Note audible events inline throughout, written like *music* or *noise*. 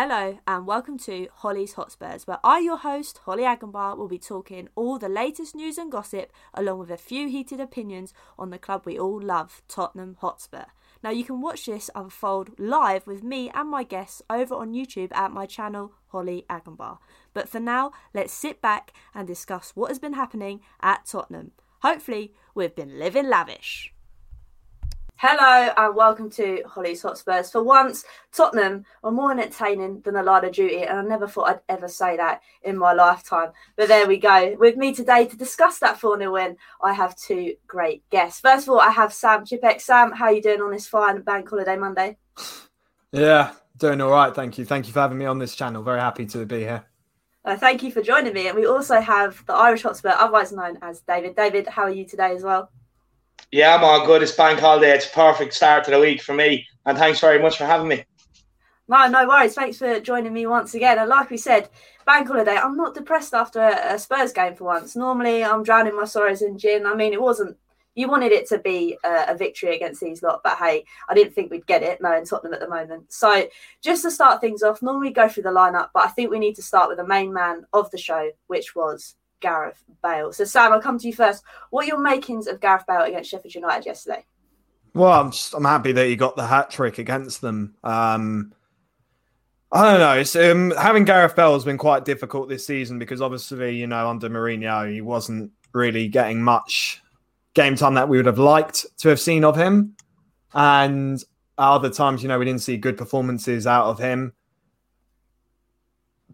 Hello and welcome to Holly's Hotspurs, where I, your host, Hollie Agombar, will be talking all the latest news and gossip, along with a few heated opinions on the club we all love, Tottenham Hotspur. Now, you can watch this unfold live with me and my guests over on YouTube at my channel, Hollie Agombar. But for now, let's sit back and discuss what has been happening at Tottenham. Hopefully, we've been living lavish. Hello and welcome to Holly's Hotspurs. For once, Tottenham are more entertaining than a line of duty, and I never thought I'd ever say that in my lifetime. But there we go. With me today to discuss that 4 0 win, I have two great guests. First of all, I have Sam Chippeck. Sam, how are you doing on this fine bank holiday Monday? Yeah, doing all right. Thank you. Thank you for having me on this channel. Very happy to be here. Uh, thank you for joining me. And we also have the Irish Hotspur, otherwise known as David. David, how are you today as well? Yeah, I'm all good. It's bank holiday. It's a perfect start to the week for me. And thanks very much for having me. No, no worries. Thanks for joining me once again. And like we said, bank holiday. I'm not depressed after a, a Spurs game for once. Normally, I'm drowning my sorrows in gin. I mean, it wasn't. You wanted it to be a, a victory against these lot, but hey, I didn't think we'd get it. No, in Tottenham at the moment. So, just to start things off, normally go through the lineup, but I think we need to start with the main man of the show, which was Gareth Bale. So, Sam, I'll come to you first. What are your makings of Gareth Bale against Sheffield United yesterday? Well, I'm just, I'm happy that he got the hat trick against them. Um, I don't know. It's, um, having Gareth Bale has been quite difficult this season because obviously, you know, under Mourinho, he wasn't really getting much game time that we would have liked to have seen of him. And other times, you know, we didn't see good performances out of him.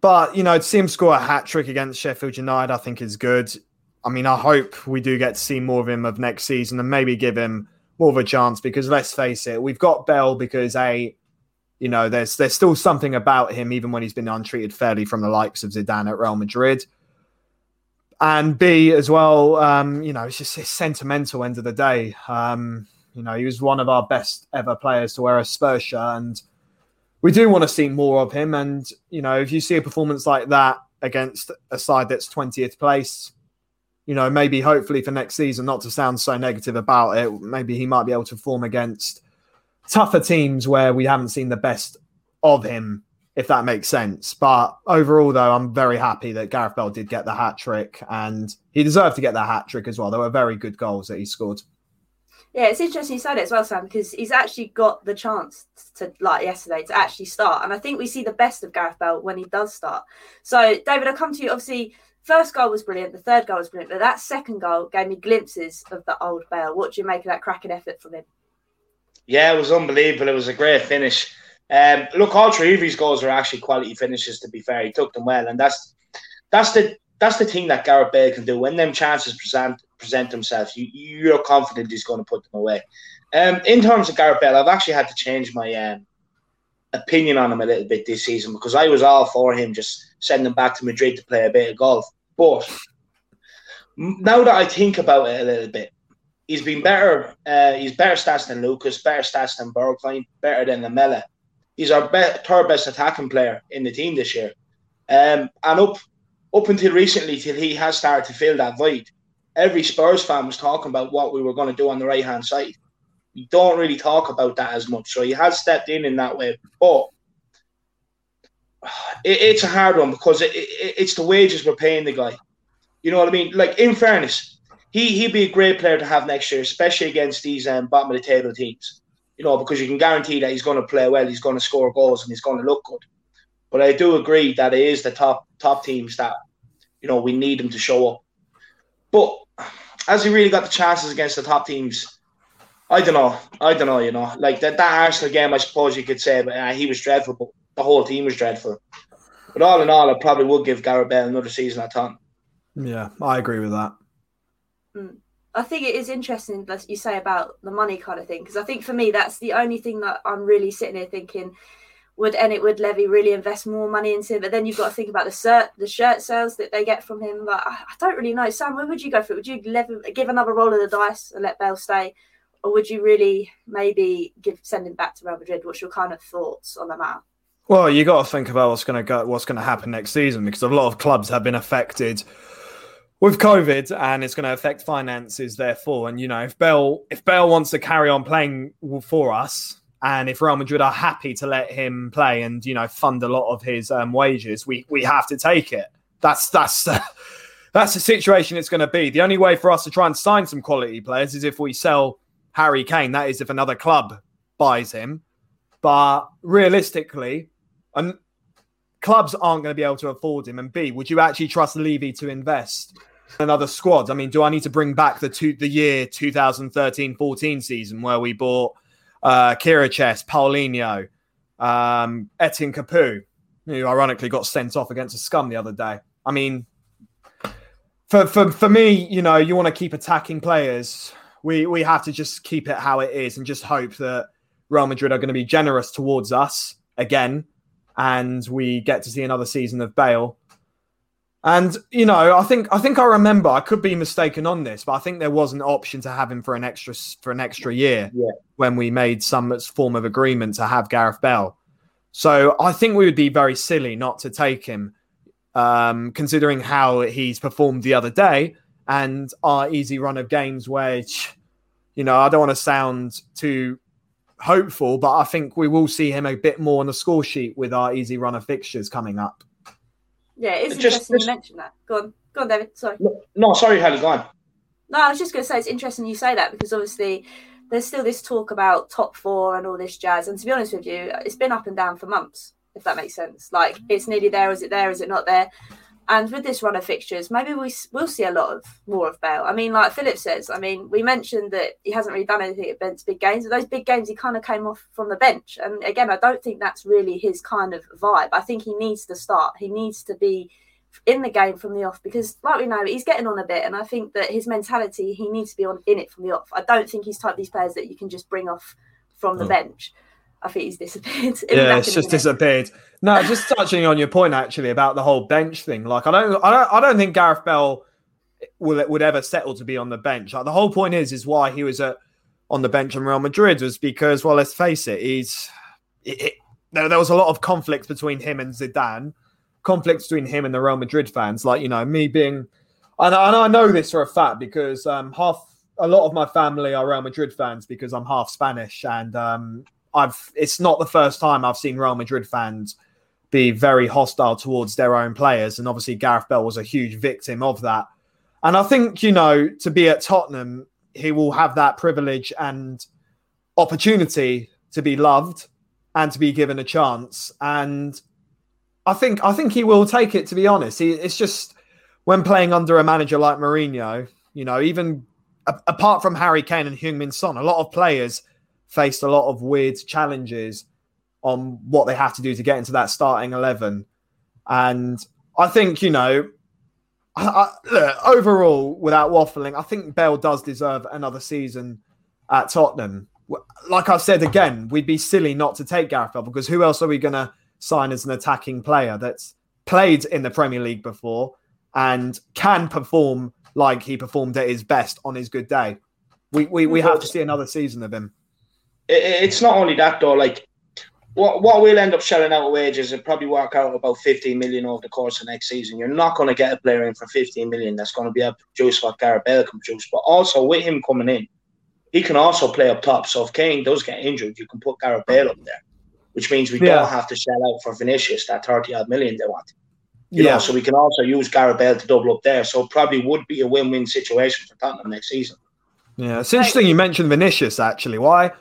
But, you know, to see him score a hat trick against Sheffield United, I think is good. I mean, I hope we do get to see more of him of next season and maybe give him more of a chance because let's face it, we've got Bale because a you know, there's there's still something about him, even when he's been untreated fairly from the likes of Zidane at Real Madrid. And B as well, um, you know, it's just it's sentimental end of the day. Um, you know, he was one of our best ever players to wear a Spurs shirt, and we do want to see more of him. And you know, if you see a performance like that against a side that's 20th place, you know, maybe hopefully for next season, not to sound so negative about it, maybe he might be able to form against tougher teams where we haven't seen the best of him, if that makes sense. But overall, though, I'm very happy that Gareth Bale did get the hat trick and he deserved to get the hat trick as well. There were very good goals that he scored. Yeah, it's interesting you said it as well, Sam, because he's actually got the chance to, like yesterday, to actually start. And I think we see the best of Gareth Bale when he does start. So, David, I'll come to you. Obviously, first goal was brilliant. The third goal was brilliant. But that second goal gave me glimpses of the old Bale. What do you make of that cracking effort from him? Yeah, it was unbelievable. It was a great finish. Um, look, all three of his goals were actually quality finishes. To be fair, he took them well, and that's that's the that's the thing that Gareth Bale can do. When them chances present present themselves, you you're confident he's going to put them away. Um, in terms of Gareth Bale, I've actually had to change my um, opinion on him a little bit this season because I was all for him just sending him back to Madrid to play a bit of golf. But now that I think about it a little bit, he's been better. Uh, he's better stats than Lucas, better stats than Bergwijn, better than Lamela. He's our be- third best attacking player in the team this year. Um, and up up until recently, till he has started to fill that void, every Spurs fan was talking about what we were going to do on the right hand side. We don't really talk about that as much. So he has stepped in in that way, but *sighs* it, it's a hard one because it, it, it's the wages we're paying the guy. You know what I mean? Like in fairness, he he'd be a great player to have next year, especially against these um, bottom of the table teams. You know, because you can guarantee that he's going to play well, he's going to score goals, and he's going to look good. But I do agree that it is the top top teams that you know we need him to show up. But has he really got the chances against the top teams? I don't know. I don't know. You know, like that that Arsenal game, I suppose you could say, but uh, he was dreadful. But the whole team was dreadful. But all in all, I probably would give Gareth Bale another season at Tottenham. Yeah, I agree with that. Mm. I think it is interesting that you say about the money kind of thing because I think for me that's the only thing that I'm really sitting here thinking would and it would Levy really invest more money into him? But then you've got to think about the shirt the shirt sales that they get from him. But I, I don't really know. Sam, where would you go for it? Would you Levy, give another roll of the dice and let Bale stay, or would you really maybe give send him back to Real Madrid? What's your kind of thoughts on the matter? Well, you got to think about what's going to go, what's going to happen next season because a lot of clubs have been affected with COVID, and it's going to affect finances. Therefore, and you know, if Bale if Bale wants to carry on playing for us And if Real Madrid are happy to let him play and you know fund a lot of his um, wages, we we have to take it. That's that's *laughs* that's the situation it's going to be. The only way for us to try and sign some quality players is if we sell Harry Kane. That is if another club buys him. But realistically, and clubs aren't going to be able to afford him. And B, would you actually trust Levy to invest in another squad? I mean, do I need to bring back the two, the year 2013-14 season where we bought uh, Chiriches, Paulinho, um, Etienne Capoue, who ironically got sent off against a scum the other day. I mean, for, for, for me, you know, you want to keep attacking players. We, we have to just keep it how it is and just hope that Real Madrid are going to be generous towards us again and we get to see another season of Bale. And you know, I think I think I remember. I could be mistaken on this, but I think there was an option to have him for an extra for an extra year yeah. when we made some form of agreement to have Gareth Bale. So I think we would be very silly not to take him, um, considering how he's performed the other day and our easy run of games. Which, you know, I don't want to sound too hopeful, but I think we will see him a bit more on the score sheet with our easy run of fixtures coming up. Yeah, it's Just- interesting just- you mentioned that. Go on, go on, David. Sorry. No, no sorry, Helen, go on. No, I was just going to say it's interesting you say that because obviously there's still this talk about top four and all this jazz. And to be honest with you, it's been up and down for months, if that makes sense. Like it's nearly there, is it there, is it not there? And with this run of fixtures, maybe we will see a lot of more of Bale. I mean, like Philip says, I mean, we mentioned that he hasn't really done anything at big games. But those big games, he kind of came off from the bench. And again, I don't think that's really his kind of vibe. I think he needs to start. He needs to be in the game from the off because, like we know, he's getting on a bit, and I think that his mentality he needs to be on in it from the off. I don't think he's type of these players that you can just bring off from the Oh. bench. I think he's disappeared. *laughs* Yeah, it's just disappeared. No, *laughs* just touching on your point actually about the whole bench thing. Like, I don't, I don't, I don't think Gareth Bale will would ever settle to be on the bench. Like, the whole point is, is why he was at on the bench in Real Madrid was because, well, let's face it, he's it, it- there, there was a lot of conflict between him and Zidane, conflict between him and the Real Madrid fans. Like, you know, me being, and I, and I know this for a fact because um, half a lot of my family are Real Madrid fans because I'm half Spanish and um, I've it's not the first time I've seen Real Madrid fans be very hostile towards their own players, and obviously Gareth Bale was a huge victim of that. And I think you know to be at Tottenham, he will have that privilege and opportunity to be loved and to be given a chance. And I think I think he will take it. To be honest, he, it's just when playing under a manager like Mourinho, you know, even a- apart from Harry Kane and Heung-Min Son, a lot of players faced a lot of weird challenges on what they have to do to get into that starting 11. And I think, you know, I, I, look, overall, without waffling, I think Bale does deserve another season at Tottenham. Like I've said again, we'd be silly not to take Gareth Bale because who else are we going to sign as an attacking player that's played in the Premier League before and can perform like he performed at his best on his good day? We, we, we have to see another season of him. It, it's not only that though. Like what what we'll end up shelling out wages will probably work out about 15 million over the course of next season. You're not going to get a player in for 15 million that's going to be able to produce what Gareth Bale can produce. But also with him coming in, he can also play up top. So if Kane does get injured, you can put Gareth Bale up there, which means we Yeah. don't have to shell out for Vinicius that 30 odd million they want. You know, so we can also use Gareth Bale to double up there. So it probably would be a win-win situation for Tottenham next season. Yeah, it's interesting you mentioned Vinicius actually. Why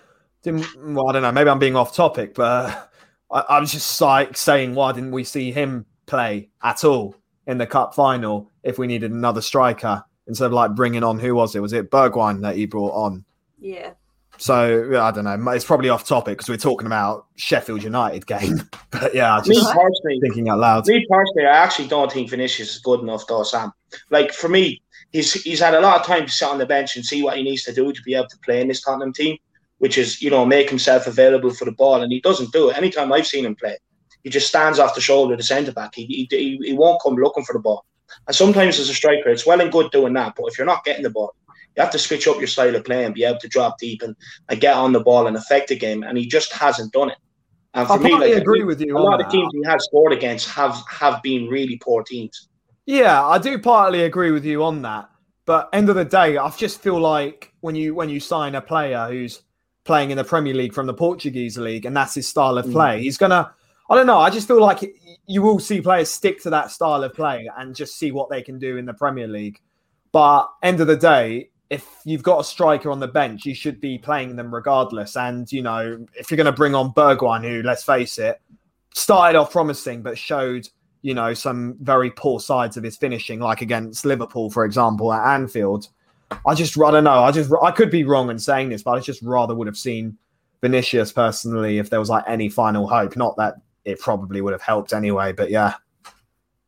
didn't well, I don't know, maybe I'm being off topic, but uh, I, I was just like saying why didn't we see him play at all in the cup final if we needed another striker instead of like bringing on who was it? Was it Bergwijn that he brought on? yeah. So I don't know. It's probably off topic because we're talking about Sheffield United game. *laughs* But yeah, I Me just personally, thinking out loud. Me personally, I actually don't think Vinicius is good enough, though, Sam. Like for me, he's he's had a lot of time to sit on the bench and see what he needs to do to be able to play in this Tottenham team, which is you know make himself available for the ball, and he doesn't do it. Anytime I've seen him play, he just stands off the shoulder of the centre back. He, he he won't come looking for the ball. And sometimes as a striker, it's well and good doing that, but if you're not getting the ball, you have to switch up your style of play and be able to drop deep and, and get on the ball and affect the game. And he just hasn't done it. And I for me, partly like, agree with you a lot that. of teams he has scored against have have been really poor teams. Yeah, I do partly agree with you on that. But end of the day, I just feel like when you when you sign a player who's playing in the Premier League from the Portuguese league, and that's his style of mm. play. Mm. He's gonna. I don't know. I just feel like you will see players stick to that style of play and just see what they can do in the Premier League. But end of the day, if you've got a striker on the bench, you should be playing them regardless. And you know, if you're going to bring on Bergwijn, who let's face it, started off promising but showed you know some very poor sides of his finishing, like against Liverpool, for example, at Anfield. I just I don't know. I just I could be wrong in saying this, but I just rather would have seen Vinicius personally if there was like any final hope. Not that it probably would have helped anyway, but yeah.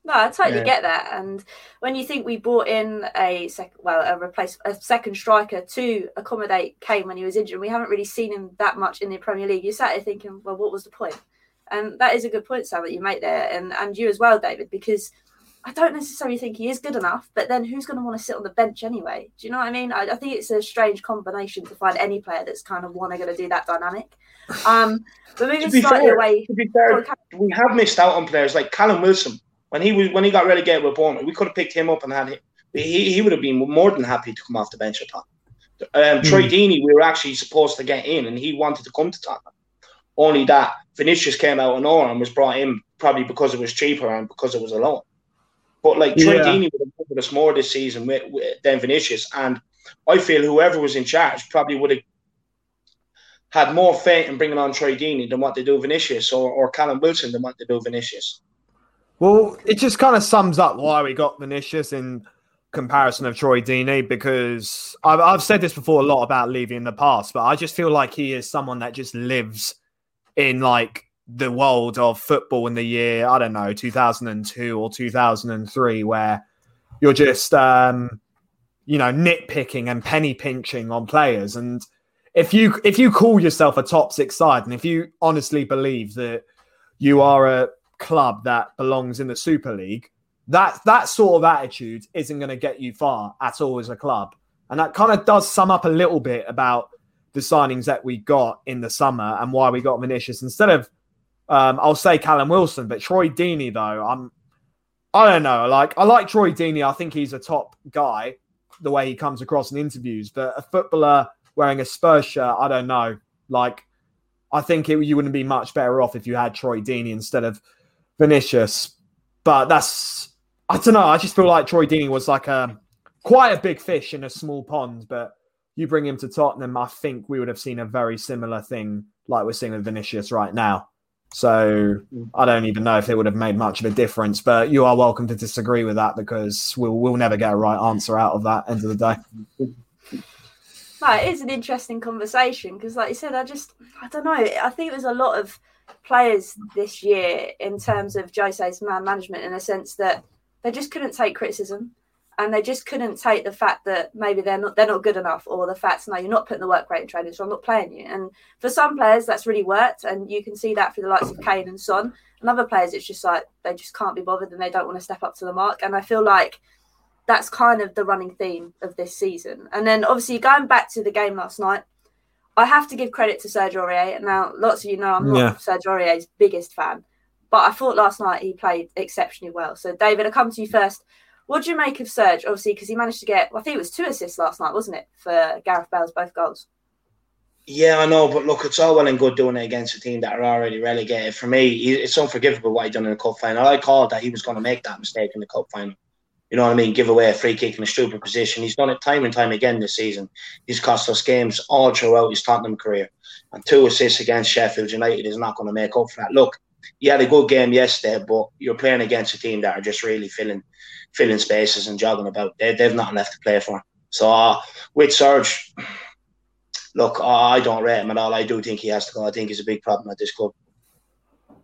No, I totally yeah. get that. And when you think we brought in a second, well, a replace a second striker to accommodate Kane when he was injured, we haven't really seen him that much in the Premier League. You sat there thinking, well, what was the point? And that is a good point, Sam, that you make there, and and you as well, David, because I don't necessarily think he is good enough. But then, who's going to want to sit on the bench anyway? Do you know what I mean? I, I think it's a strange combination to find any player that's kind of want to going to do that dynamic. Um, *laughs* but moving slightly fair, away, to be fair, we have missed out on players like Callum Wilson when he was when he got relegated with Bournemouth. We could have picked him up and had him. He, he would have been more than happy to come off the bench at Tottenham. Um, mm. Troy Deeney, we were actually supposed to get in, and he wanted to come to Tottenham. Only that Vinicius came out of nowhere and was brought in probably because it was cheaper and because it was a loan. But like Troy yeah. Deeney would have given us more this season with, with, than Vinicius, and I feel whoever was in charge probably would have had more faith in bringing on Troy Deeney than what they do Vinicius or, or Callum Wilson than what they do Vinicius. Well, it just kind of sums up why we got Vinicius in comparison of Troy Deeney because I've, I've said this before a lot about Levy in the past, but I just feel like he is someone that just lives in like the world of football in the year, I don't know, 2002 or 2003, where you're just, um, you know, nitpicking and penny pinching on players. And if you if you call yourself a top six side, and if you honestly believe that you are a club that belongs in the Super League, that that sort of attitude isn't going to get you far at all as a club. And that kind of does sum up a little bit about the signings that we got in the summer and why we got Vinicius instead of um, I'll say Callum Wilson, but Troy Deeney though I'm I don't know. Like I like Troy Deeney. I think he's a top guy the way he comes across in interviews. But a footballer wearing a Spurs shirt, I don't know. Like I think it, you wouldn't be much better off if you had Troy Deeney instead of Vinicius. But that's I don't know. I just feel like Troy Deeney was like a quite a big fish in a small pond, but you bring him to Tottenham, I think we would have seen a very similar thing like we're seeing with Vinicius right now. So I don't even know if it would have made much of a difference, but you are welcome to disagree with that because we'll we'll never get a right answer out of that end of the day. No, it is an interesting conversation because, like you said, I just I don't know. I think there's a lot of players this year in terms of Jose's man management in a sense that they just couldn't take criticism and they just couldn't take the fact that maybe they're not they're not good enough or the fact no you're not putting the work rate in training so I'm not playing you. And for some players that's really worked and you can see that through the likes of Kane and Son. And other players it's just like they just can't be bothered and they don't want to step up to the mark. And I feel like that's kind of the running theme of this season. And then obviously going back to the game last night I have to give credit to Serge Aurier. And now lots of you know I'm not yeah. Serge Aurier's biggest fan but I thought last night he played exceptionally well. So David I come to you first what do you make of Serge? Obviously, because he managed to get, well, I think it was two assists last night, wasn't it, for Gareth Bale's both goals? Yeah, I know, but look, it's all well and good doing it against a team that are already relegated. For me, it's unforgivable what he done in the cup final. I called that he was going to make that mistake in the cup final. You know what I mean? Give away a free kick in a stupid position. He's done it time and time again this season. He's cost us games all throughout his Tottenham career. And two assists against Sheffield United is not going to make up for that. Look, he had a good game yesterday, but you're playing against a team that are just really filling filling spaces and jogging about. They, they've nothing left to play for. So uh, with Serge, look, I don't rate him at all. I do think he has to go. I think he's a big problem at this club.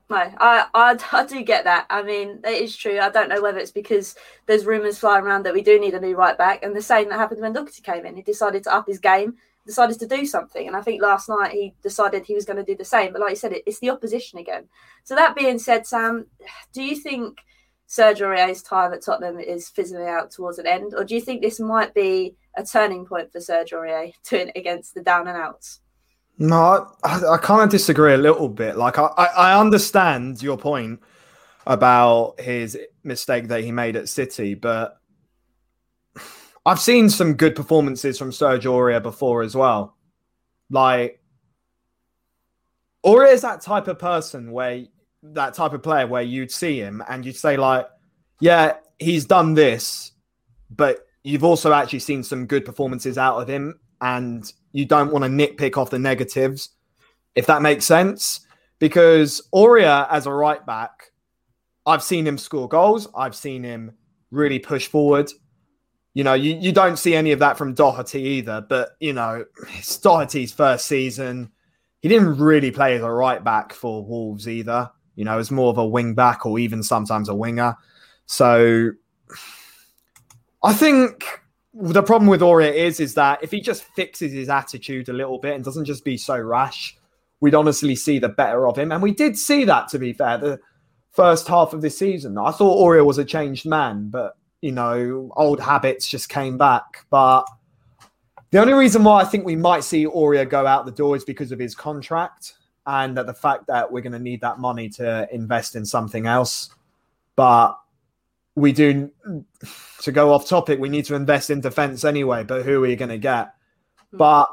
No, I, I, *laughs* I do get that. I mean, it is true. I don't know whether it's because there's rumours flying around that we do need a new right back, and the same that happened when Doherty came in. He decided to up his game, decided to do something, and I think last night he decided he was going to do the same. But like you said, it, it's the opposition again. So that being said, Sam, *sighs* do you think Serge Aurier's time at Tottenham is fizzling out towards an end, or do you think this might be a turning point for Serge Aurier to against the down and outs? No, I, I kind of disagree a little bit. Like I, I understand your point about his mistake that he made at City, but I've seen some good performances from Serge Aurier before as well. Like or is that type of person where that type of player where you'd see him and you'd say like, yeah, he's done this, but you've also actually seen some good performances out of him, and you don't want to nitpick off the negatives, if that makes sense. Because Aurier as a right back, I've seen him score goals. I've seen him really push forward. You know, you, you don't see any of that from Doherty either. But, you know, it's Doherty's first season. He didn't really play as a right back for Wolves either. You know, as more of a wing back or even sometimes a winger. So I think the problem with Aurier is is that if he just fixes his attitude a little bit and doesn't just be so rash, we'd honestly see the better of him. And we did see that, to be fair, the first half of the season. I thought Aurier was a changed man, but you know, old habits just came back. But the only reason why I think we might see Aurier go out the door is because of his contract and that the fact that we're going to need that money to invest in something else. But we do to go off topic, we need to invest in defense anyway, but who are you going to get? Hmm. But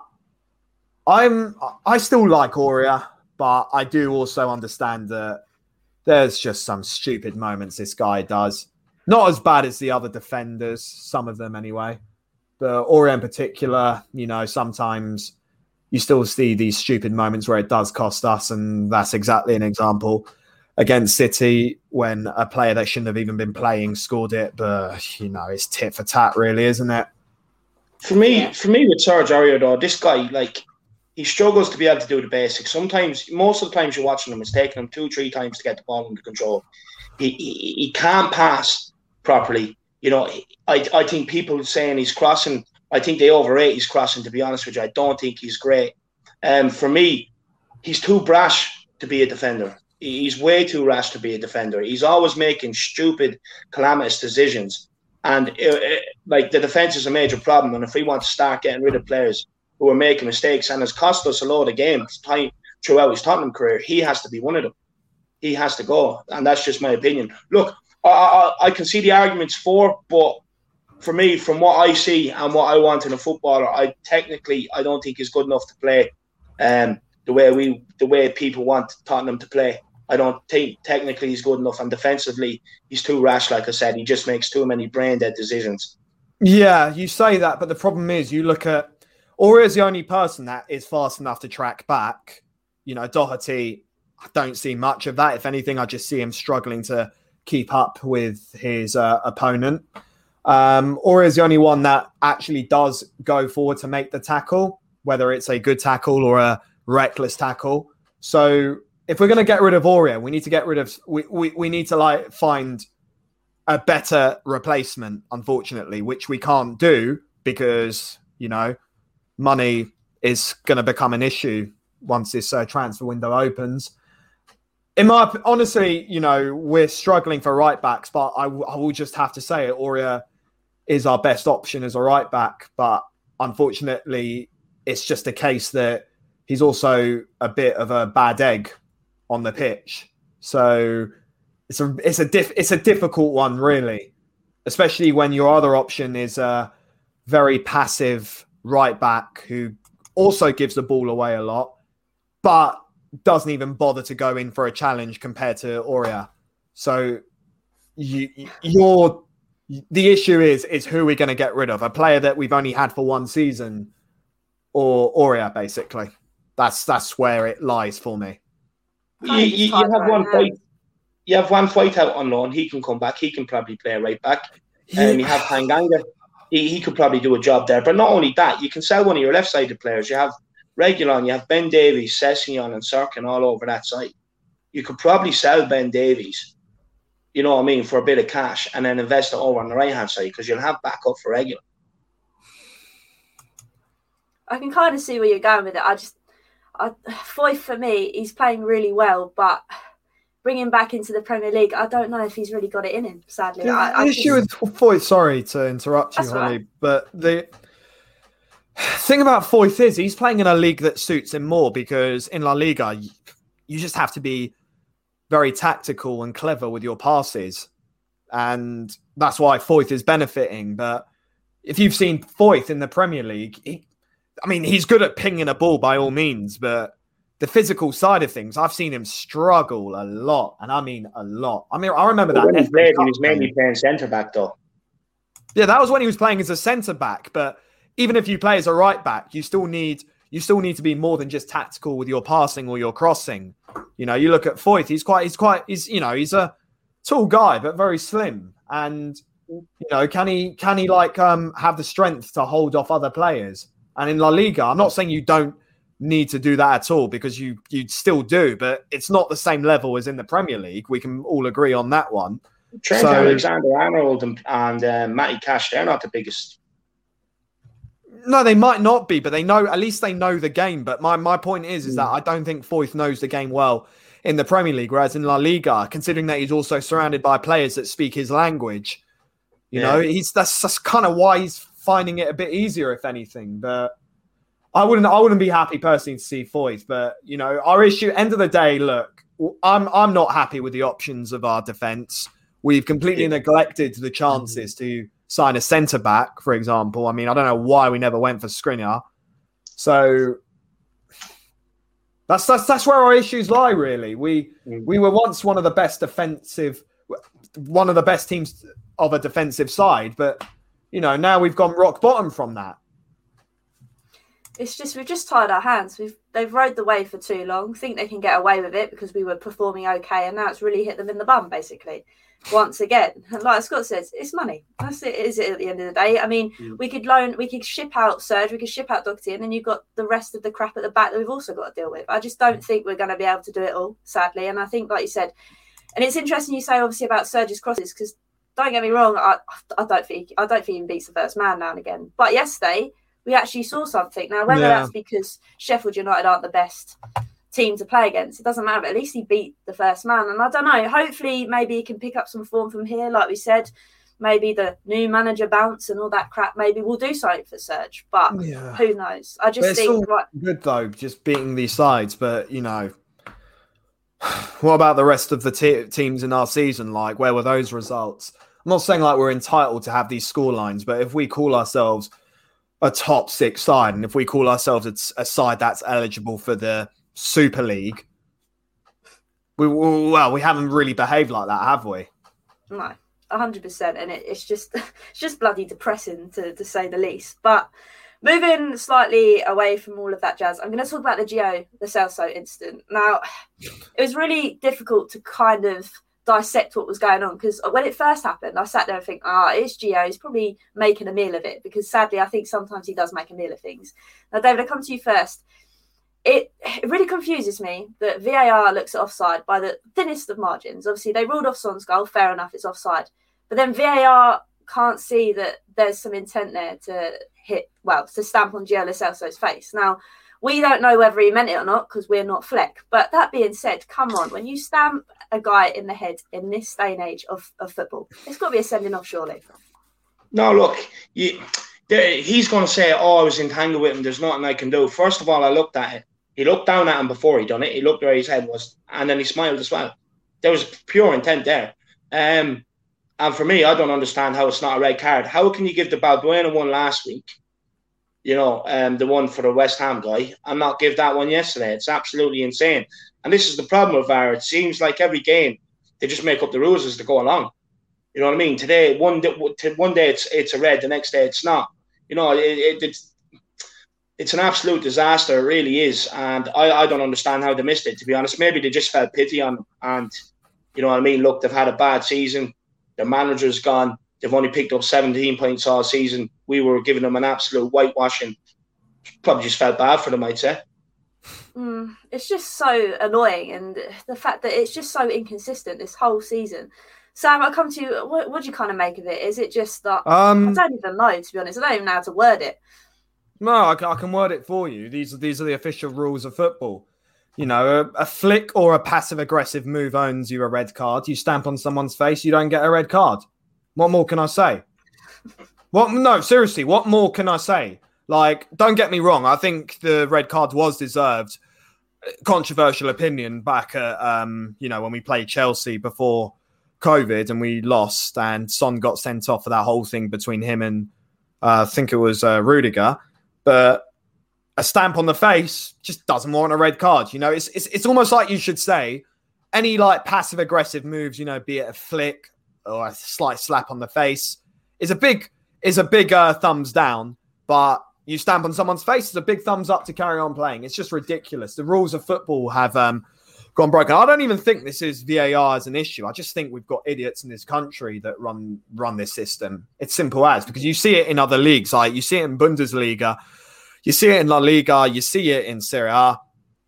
I'm I still like Aurier, but I do also understand that there's just some stupid moments this guy does. Not as bad as the other defenders, some of them anyway. But Aurier in particular, you know, sometimes you still see these stupid moments where it does cost us, and that's exactly an example against City when a player that shouldn't have even been playing scored it. But you know, it's tit for tat, really, isn't it? For me, for me with Serge Aurier, this guy like he struggles to be able to do the basics. Sometimes, most of the times you're watching him, it's taking him two, three times to get the ball under control. He, he, he can't pass properly. You know, I, I think people saying he's crossing, I think they overrate his crossing, to be honest with you. I don't think he's great. Um, for me, he's too brash to be a defender. He's way too rash to be a defender. He's always making stupid, calamitous decisions. And it, uh, it, uh, like the defense is a major problem. And if we want to start getting rid of players who are making mistakes and has cost us a lot of games time throughout his Tottenham career, he has to be one of them. He has to go. And that's just my opinion. Look, I, I, I can see the arguments for, but for me, from what I see and what I want in a footballer, I technically I don't think he's good enough to play um, the way we the way people want Tottenham to play. I don't think technically he's good enough, and defensively he's too rash. Like I said, he just makes too many brain dead decisions. Yeah, you say that, but the problem is you look at or is the only person that is fast enough to track back. You know, Doherty, I don't see much of that. If anything, I just see him struggling to keep up with his uh, opponent. Um, is the only one that actually does go forward to make the tackle, whether it's a good tackle or a reckless tackle. So if we're going to get rid of Aurier, we need to get rid of we, we, we need to like find a better replacement, unfortunately, which we can't do because you know money is going to become an issue once this uh, transfer window opens. In my honestly, you know, we're struggling for right backs, but I, w- I will just have to say it. Aurier is our best option as a right back, but unfortunately, it's just a case that he's also a bit of a bad egg on the pitch. So it's a it's a diff, it's a difficult one really, especially when your other option is a very passive right back who also gives the ball away a lot, but doesn't even bother to go in for a challenge compared to Aurier. So you you're the issue is is who we're going to get rid of a player that we've only had for one season or Aurier basically. That's that's where it lies for me. You, you, you have Juan Foyth. You have Juan Foyth out on loan. He can come back. He can probably play right back. And um, you have Tanganga. He, he could probably do a job there. But not only that, you can sell one of your left-sided players. You have Reguilon, you have Ben Davies, Sessegnon, and Cirkin all over that side. You could probably sell Ben Davies, you know what I mean, for a bit of cash, and then invest it over on the right-hand side because you'll have backup for Reguilon. I can kind of see where you're going with it. I just I, Foyth for me, he's playing really well, but bring him back into the Premier League, I don't know if he's really got it in him. Sadly, the, I, the issue just... with Foyth. Sorry to interrupt you, Holly, right. but the thing about Foyth is he's playing in a league that suits him more because in La Liga, you just have to be very tactical and clever with your passes, and that's why Foyth is benefiting. But if you've seen Foyth in the Premier League, he, I mean, he's good at pinging a ball by all means, but the physical side of things, I've seen him struggle a lot, and I mean a lot. I mean, I remember that when he played, he was mainly playing centre back though. Yeah, that was when he was playing as a centre back. But even if you play as a right back, you still need you still need to be more than just tactical with your passing or your crossing. You know, you look at Foyth; he's quite he's quite he's you know he's a tall guy but very slim, and you know can he can he like um have the strength to hold off other players? And in La Liga, I'm not saying you don't need to do that at all because you you still do, but it's not the same level as in the Premier League. We can all agree on that one. Trent so, Alexander Arnold and, and uh, Matty Cash, they're not the biggest. No, they might not be, but they know at least they know the game. But my, my point is is mm. that I don't think Foyth knows the game well in the Premier League, whereas in La Liga, considering that he's also surrounded by players that speak his language, you yeah. know, he's that's, that's kind of why he's finding it a bit easier, if anything. But I wouldn't I wouldn't be happy personally to see Foyth, but you know, our issue end of the day, look, I'm I'm not happy with the options of our defense. We've completely yeah. neglected the chances mm-hmm. to sign a centre back, for example. I mean, I don't know why we never went for Skriniar. So that's that's that's where our issues lie, really. We mm-hmm. we were once one of the best defensive one of the best teams of a defensive side, but you know, now we've gone rock bottom from that it's just we've just tied our hands. We've they've rode the wave for too long. Think they can get away with it because we were performing okay, and now it's really hit them in the bum, basically. Once again, *laughs* and like Scott says, it's money. That's it. Is it at the end of the day? I mean, mm. we could loan, we could ship out Serge, we could ship out Doherty, and then you've got the rest of the crap at the back that we've also got to deal with. I just don't think we're going to be able to do it all, sadly. And I think, like you said, and it's interesting you say obviously about Serge's crosses because don't get me wrong, I, I don't think I don't think he beats the first man now and again. But yesterday we actually saw something. Now, whether yeah. that's because Sheffield United aren't the best team to play against, it doesn't matter. But at least he beat the first man, and I don't know. Hopefully, maybe he can pick up some form from here. Like we said, maybe the new manager bounce and all that crap. Maybe we'll do something for Serge, but yeah. who knows? I just think right, good though, just beating these sides. But you know, *sighs* what about the rest of the teams in our season? Like, where were those results? I'm not saying like we're entitled to have these score lines, but if we call ourselves a top six side, and if we call ourselves a, a side that's eligible for the Super League, we well, we haven't really behaved like that, have we? No, hundred percent, and it, it's just *laughs* it's just bloody depressing to to say the least. But moving slightly away from all of that jazz, I'm going to talk about the Gio Lo Celso incident. Now, *sighs* it was really difficult to kind of dissect what was going on because when it first happened, I sat there and think, ah, oh, it's Gio. He's probably making a meal of it because sadly, I think sometimes he does make a meal of things. Now, David, I come to you first. It, it really confuses me that VAR looks at offside by the thinnest of margins. Obviously, they ruled off Son's goal. Fair enough, it's offside. But then VAR can't see that there's some intent there to hit, well, to stamp on Gio Celso's face. Now, we don't know whether he meant it or not because we're not Fleck. But that being said, come on, when you stamp a guy in the head in this day and age of, of football, it's got to be a sending off, surely. No, look, you, he's going to say, "Oh, I was entangled with him. There's nothing I can do." First of all, I looked at it. He looked down at him before he done it. He looked where his head was, and then he smiled as well. There was pure intent there. Um, and for me, I don't understand how it's not a red card. How can you give the Balbuena one last week you know, um, the one for the West Ham guy, and not give that one yesterday. It's absolutely insane. And this is the problem with VAR. It seems like every game they just make up the rules as they go along. You know what I mean? Today, one day, one day it's it's a red, the next day it's not. You know, it, it, it's it's an absolute disaster. It really is, and I, I don't understand how they missed it. To be honest, maybe they just felt pity on, and you know what I mean. Look, they've had a bad season. Their manager's gone. They've only picked up 17 points all season. We were giving them an absolute whitewashing. Probably just felt bad for them, I'd say. Mm, it's just so annoying, and the fact that it's just so inconsistent this whole season. Sam, I come to you. What, what do you kind of make of it? Is it just that um, I don't even know, to be honest. I don't even know how to word it. No, I can, I can word it for you. These are these are the official rules of football. You know, a, a flick or a passive aggressive move owns you a red card. You stamp on someone's face, you don't get a red card. What more can I say? What? No, seriously, what more can I say? Like, don't get me wrong. I think the red card was deserved. Controversial opinion back at, um, you know, when we played Chelsea before COVID and we lost, and Son got sent off for that whole thing between him and uh, I think it was uh, Rudiger. But a stamp on the face just doesn't warrant a red card. You know, it's it's it's almost like you should say any like passive aggressive moves, you know, be it a flick or a slight slap on the face, is a big is a big uh, thumbs down. But you stamp on someone's face, it's a big thumbs up to carry on playing. It's just ridiculous. The rules of football have um, gone broken. I don't even think this is VAR as an issue. I just think we've got idiots in this country that run run this system. It's simple as because you see it in other leagues, like you see it in Bundesliga you see it in La Liga, you see it in Serie A.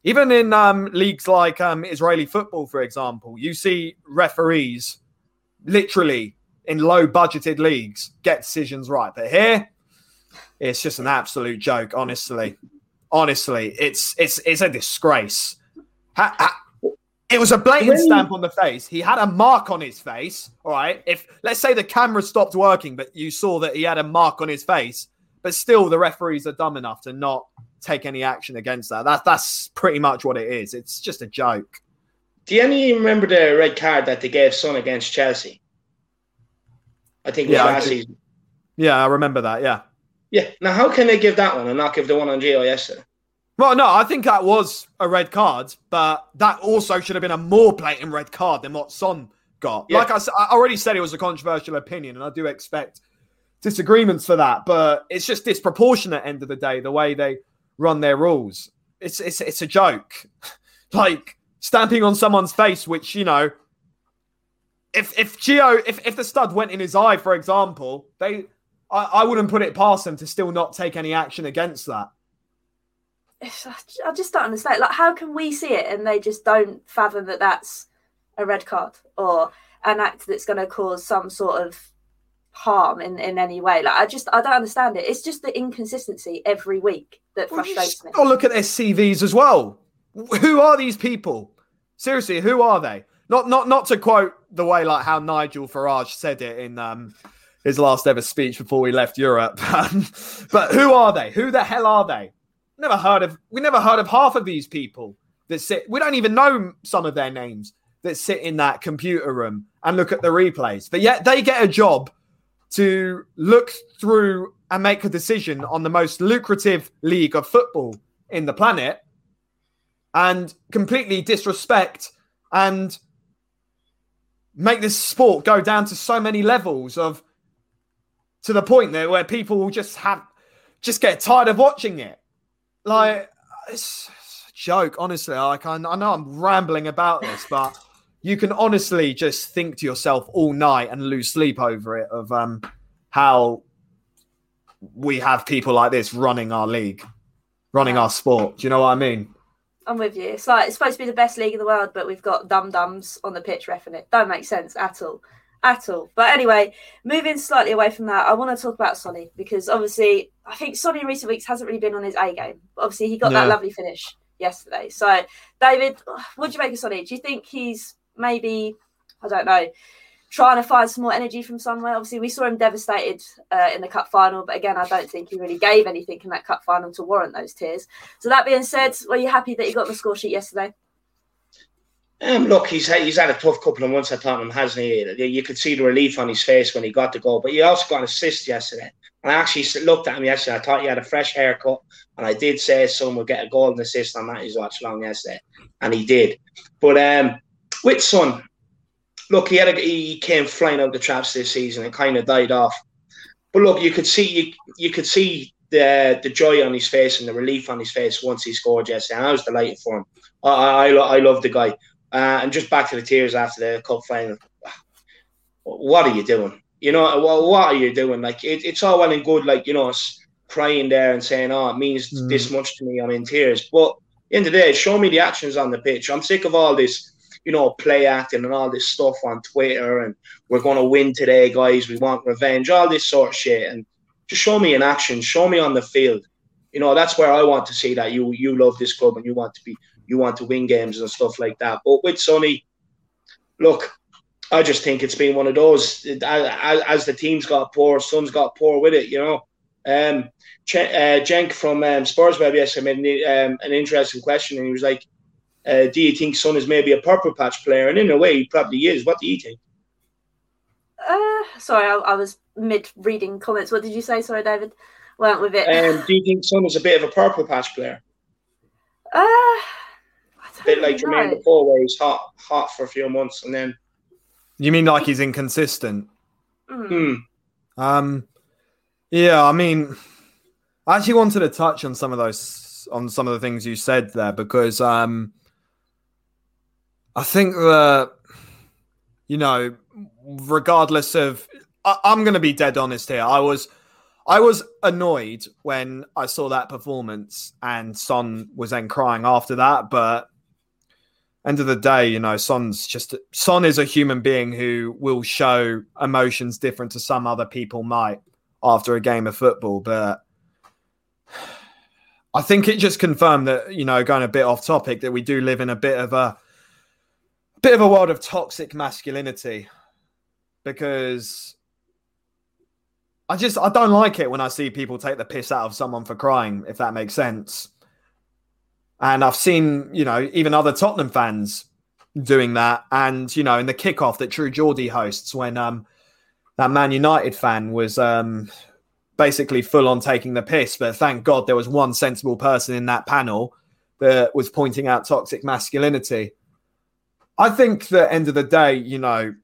Even in um, leagues like um, Israeli football, for example, you see referees literally in low budgeted leagues get decisions right. But here, it's just an absolute joke, honestly. Honestly, it's it's it's a disgrace. Ha, ha, it was a blatant stamp on the face. He had a mark on his face. All right. If let's say the camera stopped working, but you saw that he had a mark on his face, but still, the referees are dumb enough to not take any action against that. That's that's pretty much what it is. It's just a joke. Do you any remember the red card that they gave Son against Chelsea? I think yeah, last I season. Yeah, I remember that. Yeah. Yeah. Now, how can they give that one and not give the one on Gio yesterday? Well, no, I think that was a red card, but that also should have been a more blatant red card than what Son got. Yeah. Like I, I already said, it was a controversial opinion, and I do expect disagreements for that, but it's just disproportionate. End of the day, the way they run their rules, it's it's it's a joke. *laughs* like stamping on someone's face, which you know, if if Gio, if if the stud went in his eye, for example, they, I, I wouldn't put it past them to still not take any action against that. I just don't understand. Like, how can we see it and they just don't fathom that that's a red card or an act that's going to cause some sort of harm in, in any way. Like I just I don't understand it. It's just the inconsistency every week that well, frustrates me. Oh, look at their CVs as well. Who are these people? Seriously, who are they? Not not not to quote the way like how Nigel Farage said it in um his last ever speech before we left Europe. *laughs* Um, but who are they? Who the hell are they? Never heard of we never heard of half of these people that sit we don't even know some of their names that sit in that computer room and look at the replays. But yet they get a job to look through and make a decision on the most lucrative league of football in the planet and completely disrespect and make this sport go down to so many levels of to the point there where people will just have just get tired of watching it like it's, a joke honestly like I, I know i'm rambling about this but you can honestly just think to yourself all night and lose sleep over it of um how we have people like this running our league, running our sport. Do you know what I mean? I'm with you. It's like it's supposed to be the best league in the world, but we've got dum dums on the pitch refing it. Don't make sense at all. At all. But anyway, moving slightly away from that, I want to talk about Sonny because obviously I think Sonny in recent weeks hasn't really been on his A game. Obviously he got yeah. that lovely finish yesterday. So David, what do you make of Sonny? Do you think he's maybe I don't know trying to find some more energy from somewhere. Obviously, we saw him devastated uh, in the cup final, but again, I don't think he really gave anything in that cup final to warrant those tears. So that being said, were you happy that he got the score sheet yesterday? Um, look, he's had, he's had a tough couple of months at Tottenham, hasn't he? You could see the relief on his face when he got the goal, but he also got an assist yesterday. And I actually looked at him yesterday. I thought he had a fresh haircut, and I did say someone would get a golden assist on that. He's watched long yesterday, and he did. But um, with Son, look, he had a, he came flying out the traps this season and kind of died off. But look, you could see you, you could see the the joy on his face and the relief on his face once he scored yesterday. And I was delighted for him. I I, I love the guy. Uh, and just back to the tears after the cup final. What are you doing? You know, what, what are you doing? Like it, it's all well and good, like you know, crying there and saying, "Oh, it means mm. this much to me." I'm in tears. But in the day, show me the actions on the pitch. I'm sick of all this you know, play acting and all this stuff on Twitter and we're going to win today, guys. We want revenge, all this sort of shit. And just show me in action, show me on the field. You know, that's where I want to see that you you love this club and you want to be you want to win games and stuff like that. But with Sonny, look, I just think it's been one of those as, as the team's got poor, Son's got poor with it. You know, um, Ch- uh, Jenk from um, Spurs Web yesterday made um, an interesting question, and he was like, uh, do you think Son is maybe a purple patch player? And in a way, he probably is. What do you think? Uh, sorry, I, I was mid reading comments. What did you say? Sorry, David. went with it. Um, do you think Son is a bit of a purple patch player? *laughs* Uh, a bit like Jermaine before, where he's hot, hot for a few months and then. You mean like he's inconsistent? Mm. Um, yeah, I mean, I actually wanted to touch on some of those, on some of the things you said there because um, I think that you know, regardless of, I, I'm going to be dead honest here. I was. I was annoyed when I saw that performance and Son was then crying after that, but end of the day, you know, Son's just Son is a human being who will show emotions different to some other people might after a game of football. But I think it just confirmed that, you know, going a bit off topic, that we do live in a bit of a bit of a world of toxic masculinity. Because I just I don't like it when I see people take the piss out of someone for crying, if that makes sense. And I've seen, you know, even other Tottenham fans doing that. And, you know, in the kickoff that True Geordie hosts when um that Man United fan was um basically full on taking the piss. But thank God there was one sensible person in that panel that was pointing out toxic masculinity. I think that end of the day, you know,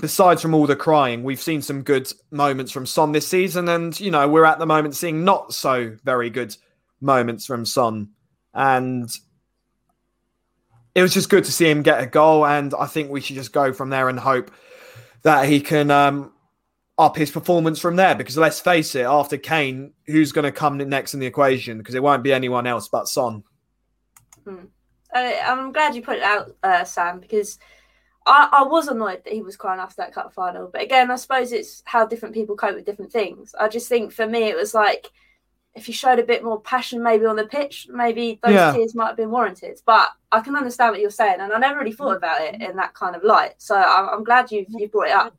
besides from all the crying, we've seen some good moments from Son this season, and you know, we're at the moment seeing not so very good moments from Son. And it was just good to see him get a goal. And I think we should just go from there and hope that he can um, up his performance from there. Because let's face it, after Kane, who's going to come next in the equation? Because it won't be anyone else but Son. Hmm. Uh, I'm glad you put it out, uh, Sam, because I, I was annoyed that he was crying after that cup final. But again, I suppose it's how different people cope with different things. I just think for me, it was like if you showed a bit more passion maybe on the pitch, maybe those yeah. tears might have been warranted. But I can understand what you're saying, and I never really thought about it in that kind of light. So I'm, I'm glad you you brought it up.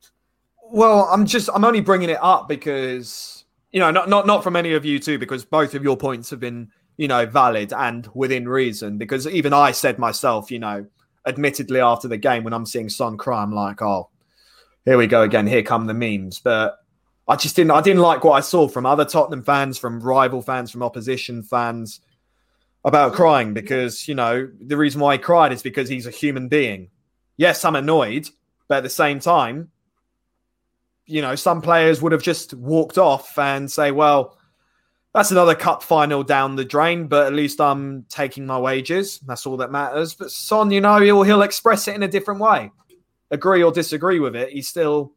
Well, I'm just I'm only bringing it up because you know not not not from any of you too, because both of your points have been you know valid and within reason. Because even I said myself, you know, admittedly after the game when I'm seeing Son cry, I'm like, oh, here we go again. Here come the memes, but I just didn't I didn't like what I saw from other Tottenham fans, from rival fans, from opposition fans about crying because, you know, the reason why he cried is because he's a human being. Yes, I'm annoyed, but at the same time, you know, some players would have just walked off and say, well, that's another cup final down the drain, but at least I'm taking my wages. That's all that matters. But Son, you know, he'll he'll express it in a different way. Agree or disagree with it, he's still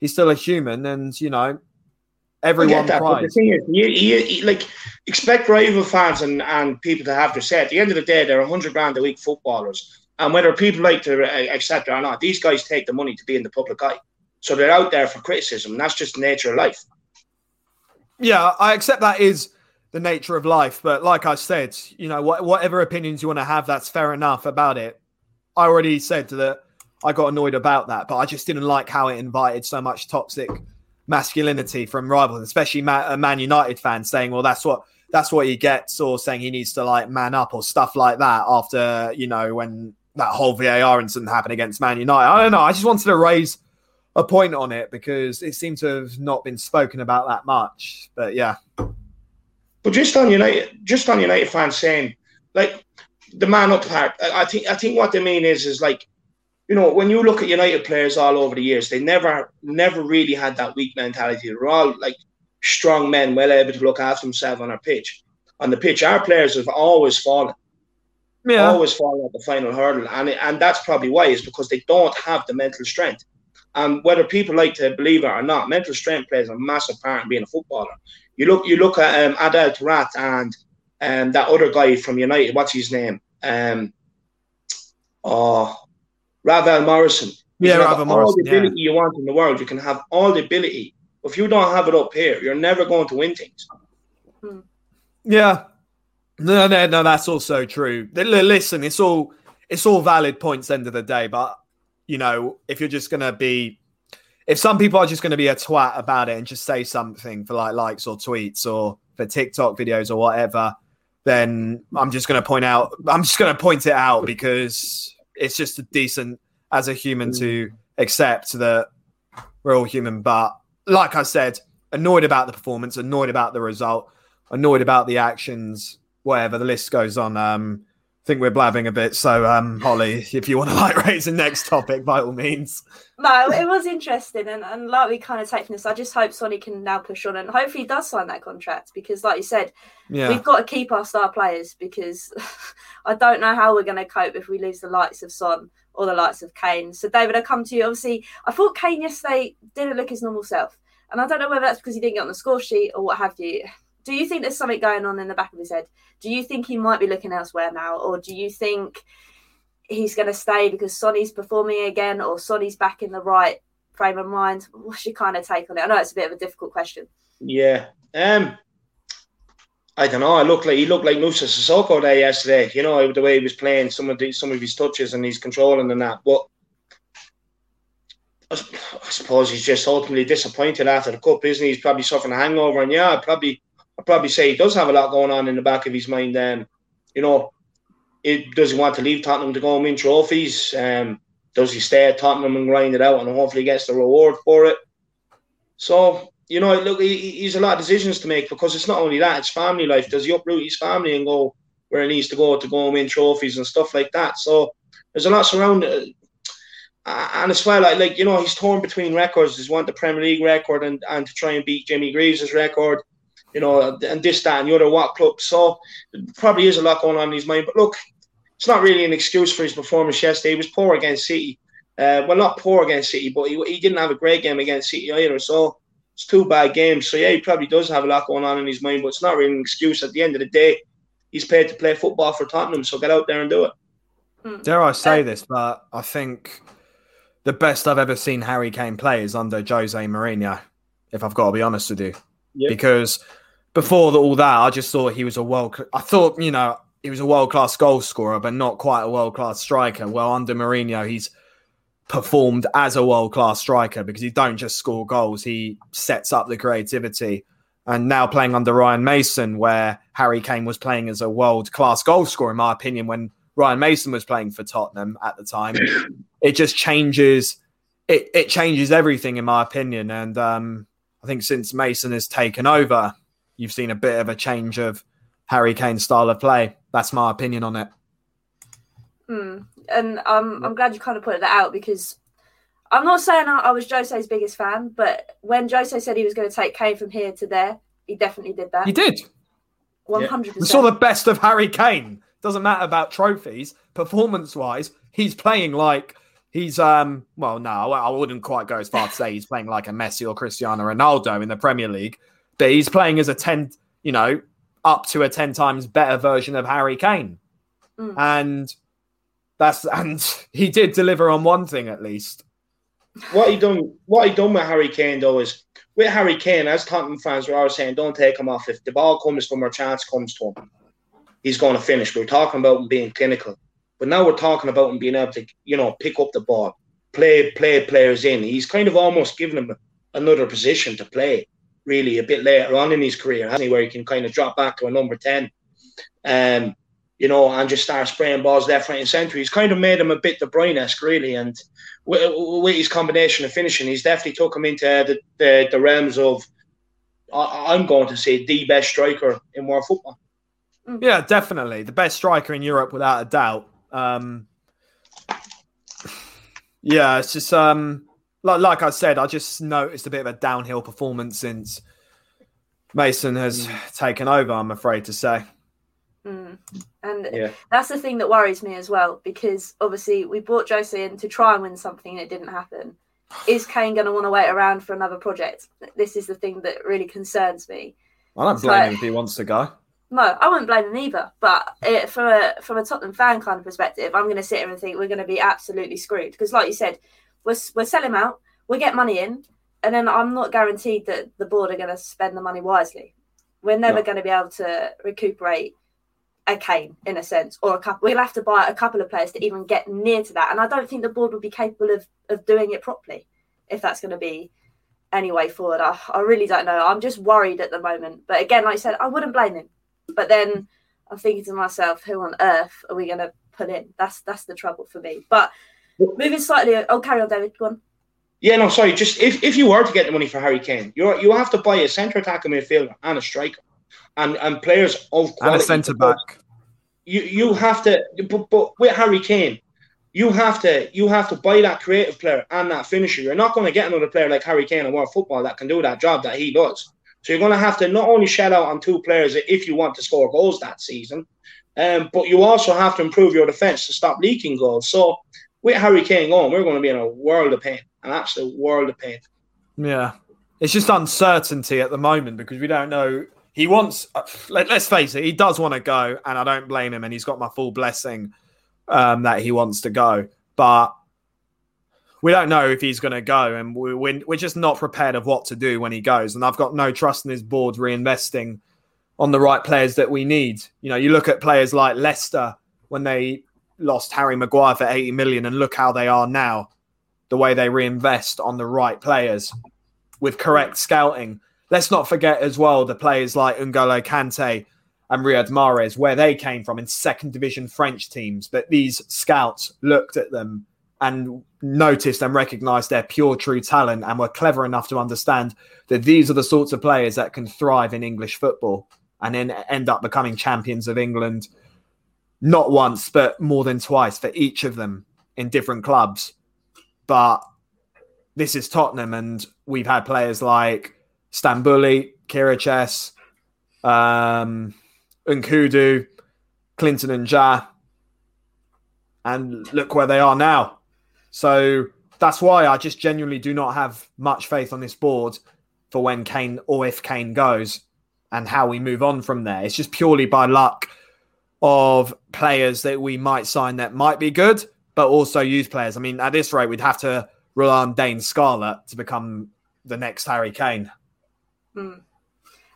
he's still a human, and you know, everyone that, cries. the thing is, you, you, you, like expect rival fans and, and people to have their say. At the end of the day, they're hundred grand a week footballers, and whether people like to uh, accept it or not, these guys take the money to be in the public eye, so they're out there for criticism. That's just the nature of life. Yeah, I accept that is the nature of life, but like I said, you know, whatever opinions you want to have, that's fair enough about it. I already said that I got annoyed about that, but I just didn't like how it invited so much toxic masculinity from rivals, especially a uh, Man United fan saying, "Well, that's what that's what he gets," or saying he needs to like man up or stuff like that. After you know when that whole VAR incident happened against Man United, I don't know. I just wanted to raise a point on it because it seemed to have not been spoken about that much. But yeah. But just on United, just on United fans saying like the man up part, I think I think what they mean is is like you know, when you look at United players all over the years, they never, never really had that weak mentality. They're all like strong men, well able to look after themselves on our pitch. On the pitch, our players have always fallen. Yeah. Always fallen at the final hurdle. And, and that's probably why, is because they don't have the mental strength. And whether people like to believe it or not, mental strength plays a massive part in being a footballer. You look, you look at um, Adel Taarabt and um, that other guy from United. What's his name? Um, oh, Ravel Morrison. You yeah, Ravel Morrison. All the ability yeah. you want in the world, you can have all the ability. If you don't have it up here, you're never going to win things. Hmm. Yeah, no, no, no. That's also true. Listen, it's all it's all valid points. End of the day, but you know, if you're just gonna be, if some people are just gonna be a twat about it and just say something for like likes or tweets or for TikTok videos or whatever, then I'm just gonna point out. I'm just gonna point it out because it's just a decent as a human to mm. accept that we're all human. But like I said, annoyed about the performance, annoyed about the result, annoyed about the actions, whatever. The list goes on. Um, I think we're blabbing a bit. So, um, Hollie, if you want to *laughs* like raise the next topic, by all means. No, it was interesting, and, and like we kind of take from this, I just hope Sonny can now push on and hopefully he does sign that contract because, like you said, yeah. we've got to keep our star players because *laughs* I don't know how we're going to cope if we lose the likes of Son or the likes of Kane. So, David, I come to you. Obviously, I thought Kane yesterday didn't look his normal self. And I don't know whether that's because he didn't get on the score sheet or what have you. Do you think there's something going on in the back of his head? Do you think he might be looking elsewhere now? Or do you think he's going to stay because Sonny's performing again or Sonny's back in the right frame of mind? What's your kind of take on it? I know it's a bit of a difficult question. Yeah. Um, I don't know. I look like he looked like Moussa Sissoko there yesterday. You know the way he was playing, some of the, some of his touches and he's controlling and that. But I suppose he's just ultimately disappointed after the cup, isn't he? He's probably suffering a hangover, and yeah, I'd probably, I'd probably say he does have a lot going on in the back of his mind. Um, you know, it does he want to leave Tottenham to go and win trophies? Um, does he stay at Tottenham and grind it out and hopefully gets the reward for it? So you know, look, he, he's a lot of decisions to make because it's not only that; it's family life. Does he uproot his family and go where he needs to go to go and win trophies and stuff like that? So there's a lot surrounding and as well, like, like you know, he's torn between records. He's want the Premier League record and, and to try and beat Jimmy Greaves' record, you know, and this, that, and the other what club. So probably is a lot going on in his mind. But look, it's not really an excuse for his performance yesterday. He was poor against City. Uh, well, not poor against City, but he, he didn't have a great game against City either. So it's two bad games. So yeah, he probably does have a lot going on in his mind, but it's not really an excuse. At the end of the day, he's paid to play football for Tottenham, so get out there and do it. Hmm. Dare I say this, but I think the best I've ever seen Harry Kane play is under Jose Mourinho, if I've got to be honest with you. Yep. Because before all that, I just thought he was a world. I thought you know he was a world class goal scorer, but not quite a world class striker. Well, under Mourinho, he's performed as a world class striker because he don't just score goals; he sets up the creativity. And now playing under Ryan Mason, where Harry Kane was playing as a world class goal scorer, in my opinion, when Ryan Mason was playing for Tottenham at the time. it just changes. It, it changes everything, in my opinion. And um, I think since Mason has taken over, you've seen a bit of a change of Harry Kane's style of play. That's my opinion on it. Mm. And um, I'm glad you kind of pointed that out because I'm not saying I, I was Jose's biggest fan, but when Jose said he was going to take Kane from here to there, he definitely did that. He did. 100%. We saw the best of Harry Kane. Doesn't matter about trophies. Performance wise, he's playing like he's um well no, I wouldn't quite go as far to say he's *laughs* playing like a Messi or Cristiano Ronaldo in the Premier League, but he's playing as a 10, you know, up to a 10 times better version of Harry Kane. Mm. And that's and he did deliver on one thing at least. What he done what he done with Harry Kane though is with Harry Kane, as Tottenham fans were always saying, don't take him off. If the ball comes from or chance comes to him, he's going to finish. We are talking about him being clinical, but now we're talking about him being able to, you know, pick up the ball, play play players in. He's kind of almost given him another position to play, really, a bit later on in his career, hasn't he? Where he can kind of drop back to a number ten, um, you know, and just start spraying balls left, right, and centre. He's kind of made him a bit De Bruyne-esque, really, and with, with, his combination of finishing, he's definitely took him into the, the, the realms of, I'm going to say, the best striker in world football. Mm. Yeah, definitely the best striker in Europe without a doubt. Um, yeah, it's just um, like like I said, I just noticed a bit of a downhill performance since Mason has mm. taken over. I'm afraid to say. Mm. And yeah. that's the thing that worries me as well, because obviously we brought Jose in to try and win something and it didn't happen. Is Kane going to want to wait around for another project? This is the thing that really concerns me. I don't blame like, him if he wants to go. No, I wouldn't blame him either. But it, from a from a Tottenham fan kind of perspective, I'm going to sit here and think we're going to be absolutely screwed because, like you said, we're we're selling out, we get money in, and then I'm not guaranteed that the board are going to spend the money wisely. We're never no. going to be able to recuperate a Kane in a sense, or a couple. We'll have to buy a couple of players to even get near to that, and I don't think the board would be capable of of doing it properly if that's going to be any way forward. I, I really don't know. I'm just worried at the moment. But again, like I said, I wouldn't blame him but then I'm thinking to myself, who on earth are we going to put in? That's that's the trouble for me. But moving slightly, oh, carry on, David. Go on. Yeah, no, sorry. Just if, if you were to get the money for Harry Kane, you you have to buy a centre attacker midfielder and a striker, and and players of quality. And a centre back. You you have to, but, but with Harry Kane, you have to you have to buy that creative player and that finisher. You're not going to get another player like Harry Kane in world football that can do that job that he does. So you're going to have to not only shell out on two players if you want to score goals that season, um, but you also have to improve your defense to stop leaking goals. So with Harry Kane going, we're going to be in a world of pain, an absolute world of pain. Yeah, it's just uncertainty at the moment because we don't know. He wants. Uh, let, us face it, he does want to go, and I don't blame him. And he's got my full blessing um, that he wants to go, but we don't know if he's going to go, and we, we're, we're just not prepared of what to do when he goes. And I've got no trust in his board reinvesting on the right players that we need. You know, you look at players like Leicester when they lost Harry Maguire for 80 million, and look how they are now. The way they reinvest on the right players with correct scouting. Let's not forget as well the players like N'Golo Kante and Riyad Mahrez, where they came from in second division French teams. But these scouts looked at them and noticed and recognized their pure true talent and were clever enough to understand that these are the sorts of players that can thrive in English football and then end up becoming champions of England not once but more than twice for each of them in different clubs but this is Tottenham and we've had players like Stambouli, Chiriches, um, Nkoudou, Clinton N'Jie and look where they are now so that's why I just genuinely do not have much faith on this board for when Kane or if Kane goes and how we move on from there. It's just purely by luck of players that we might sign that might be good, but also youth players. I mean, at this rate, we'd have to rely on Dane Scarlett to become the next Harry Kane. Hmm.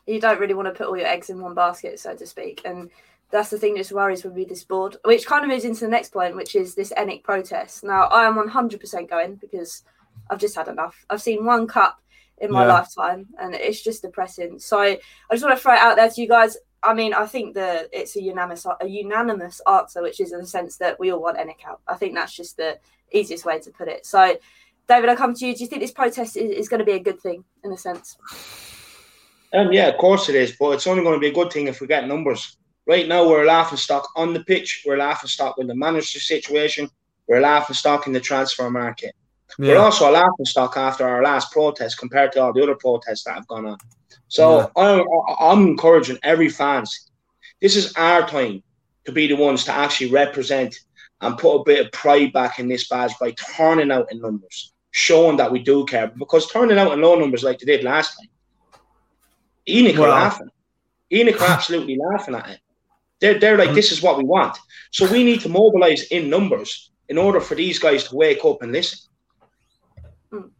You don't really want to put all your eggs in one basket, so to speak. And that's the thing that worries with me this board, which kind of moves into the next point, which is this ENIC protest. Now, I am 100% going because I've just had enough. I've seen one cup in my yeah. lifetime and it's just depressing. So I just want to throw it out there to you guys. I mean, I think that it's a unanimous a unanimous answer, which is in the sense that we all want ENIC out. I think that's just the easiest way to put it. So, David, I come to you. Do you think this protest is, is going to be a good thing in a sense? Um, yeah, of course it is, but it's only going to be a good thing if we get numbers. Right now, we're a laughing stock on the pitch. We're a laughing stock with the manager situation. We're a laughing stock in the transfer market. Yeah. We're also a laughing stock after our last protest compared to all the other protests that have gone on. So yeah. I'm, I'm encouraging every fans. This is our time to be the ones to actually represent and put a bit of pride back in this badge by turning out in numbers, showing that we do care. Because turning out in low numbers like they did last time, ENIC well, are laughing. ENIC are absolutely laughing at it. They're, they're like, this is what we want. So we need to mobilize in numbers in order for these guys to wake up and listen.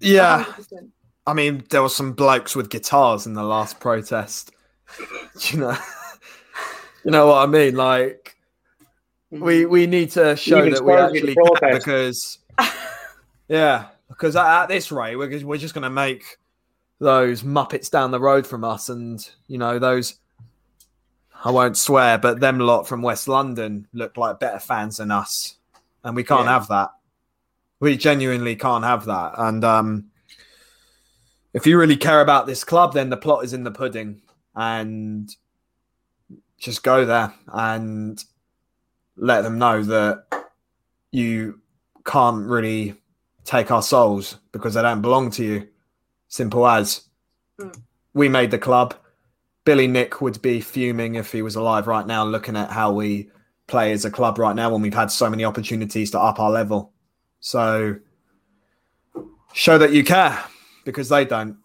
Yeah. I mean, there were some blokes with guitars in the last protest. *laughs* you know, you know what I mean? Like, we we need to show Even that we actually can because, yeah, because at, at this rate, we're we're just going to make those muppets down the road from us, and you know those I won't swear, but them lot from West London look like better fans than us, and we can't yeah. have that. We genuinely can't have that. And um, if you really care about this club, then the plot is in the pudding, and just go there and let them know that you can't really take our souls because they don't belong to you. Simple as. Mm. We made the club Billy Nick would be fuming if he was alive right now, looking at how we play as a club right now when we've had so many opportunities to up our level. So show that you care because they don't.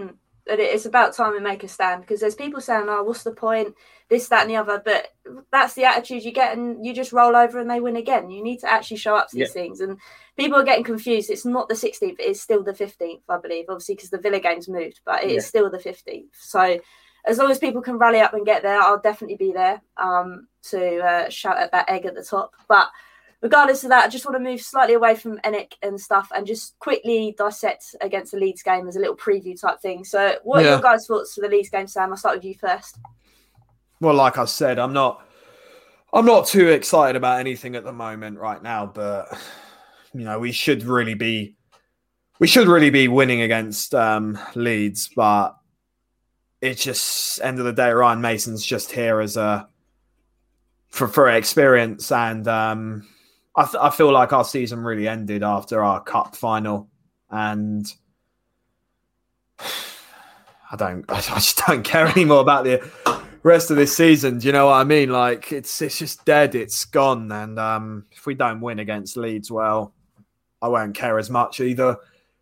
Mm. It's about time we make a stand because there's people saying, "Oh, what's the point? This, that, and the other." But that's the attitude you get, and you just roll over and they win again. You need to actually show up to these things, and people are getting confused. It's not the 16th; it's still the 15th, I believe. Obviously, because the Villa game's moved, but it's yeah. still the 15th. So, as long as people can rally up and get there, I'll definitely be there um, to uh, shout at that egg at the top. But regardless of that, I just want to move slightly away from ENIC and stuff and just quickly dissect against the Leeds game as a little preview type thing. So, what yeah. are your guys' thoughts for the Leeds game, Sam? I'll start with you first. Well, like I said, I'm not. I'm not too excited about anything at the moment right now, but you know, we should really be we should really be winning against um, Leeds, but it's just end of the day. Ryan Mason's just here as a for for experience, and um, I, th- I feel like our season really ended after our cup final, and *sighs* I don't, *laughs* I just don't care anymore about the rest of this season. Do you know what I mean? Like it's it's just dead. It's gone. And um, if we don't win against Leeds, well, I won't care as much either.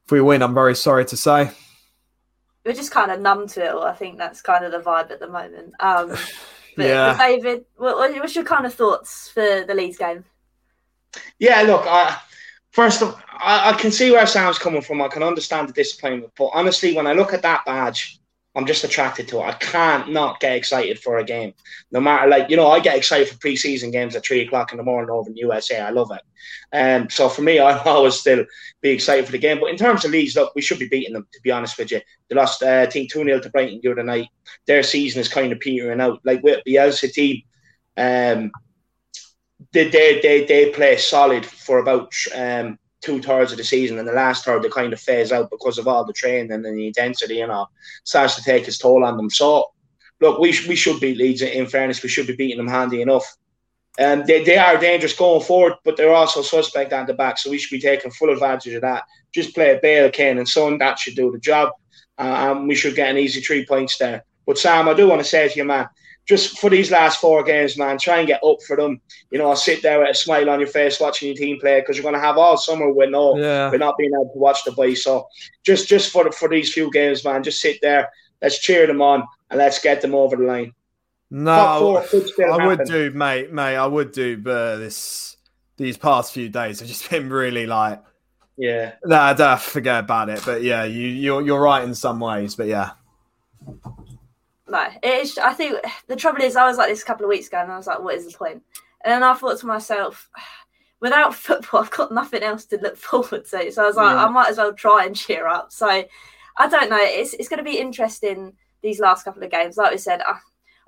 If we win, I'm very sorry to say. We're just kind of numb to it. All. I think that's kind of the vibe at the moment. Um, *laughs* but, Yeah. David, what, what- what's your kind of thoughts for the Leeds game? Yeah, look, I, first of I, I can see where Sam's coming from. I can understand the disappointment, but honestly, when I look at that badge, I'm just attracted to it. I can't not get excited for a game, no matter like you know. I get excited for preseason games at three o'clock in the morning over in the USA. I love it. Um, so for me, *laughs* I always still be excited for the game. But in terms of Leeds, look, we should be beating them. To be honest with you, they lost uh, I think two 0 to Brighton the other night. Their season is kind of petering out. Like with Bielsa team, um, they they they, they play solid for about um, two thirds of the season, and the last third they kind of phase out because of all the training and the intensity, you know, starts to take its toll on them. So, look, we sh- we should beat Leeds. In fairness, we should be beating them handy enough. Um, they, they are dangerous going forward, but they're also suspect at the back, so we should be taking full advantage of that. Just play a Bale, Kane, and Son. That should do the job, uh, and we should get an easy three points there. But Sam, I do want to say to you, man, just for these last four games, man, try and get up for them. You know, sit there with a smile on your face watching your team play because you're going to have all summer with no, Yeah. with not being able to watch the boys. So just, just for for these few games, man, just sit there. Let's cheer them on and let's get them over the line. No, I would do, mate, mate. I would do, but this these past few days have just been really like, Yeah, nah, nah, forget about it. But yeah, you you're you're right in some ways, but yeah, No, it is. I think the trouble is, I was like this a couple of weeks ago, and I was like, "What is the point?" And then I thought to myself, *sighs* without *laughs* football, I've got nothing else to look *laughs* forward to. So I was like, Yeah. I might as well try and cheer up. So I don't know. It's it's going to be interesting these last couple of games. Like we said, I,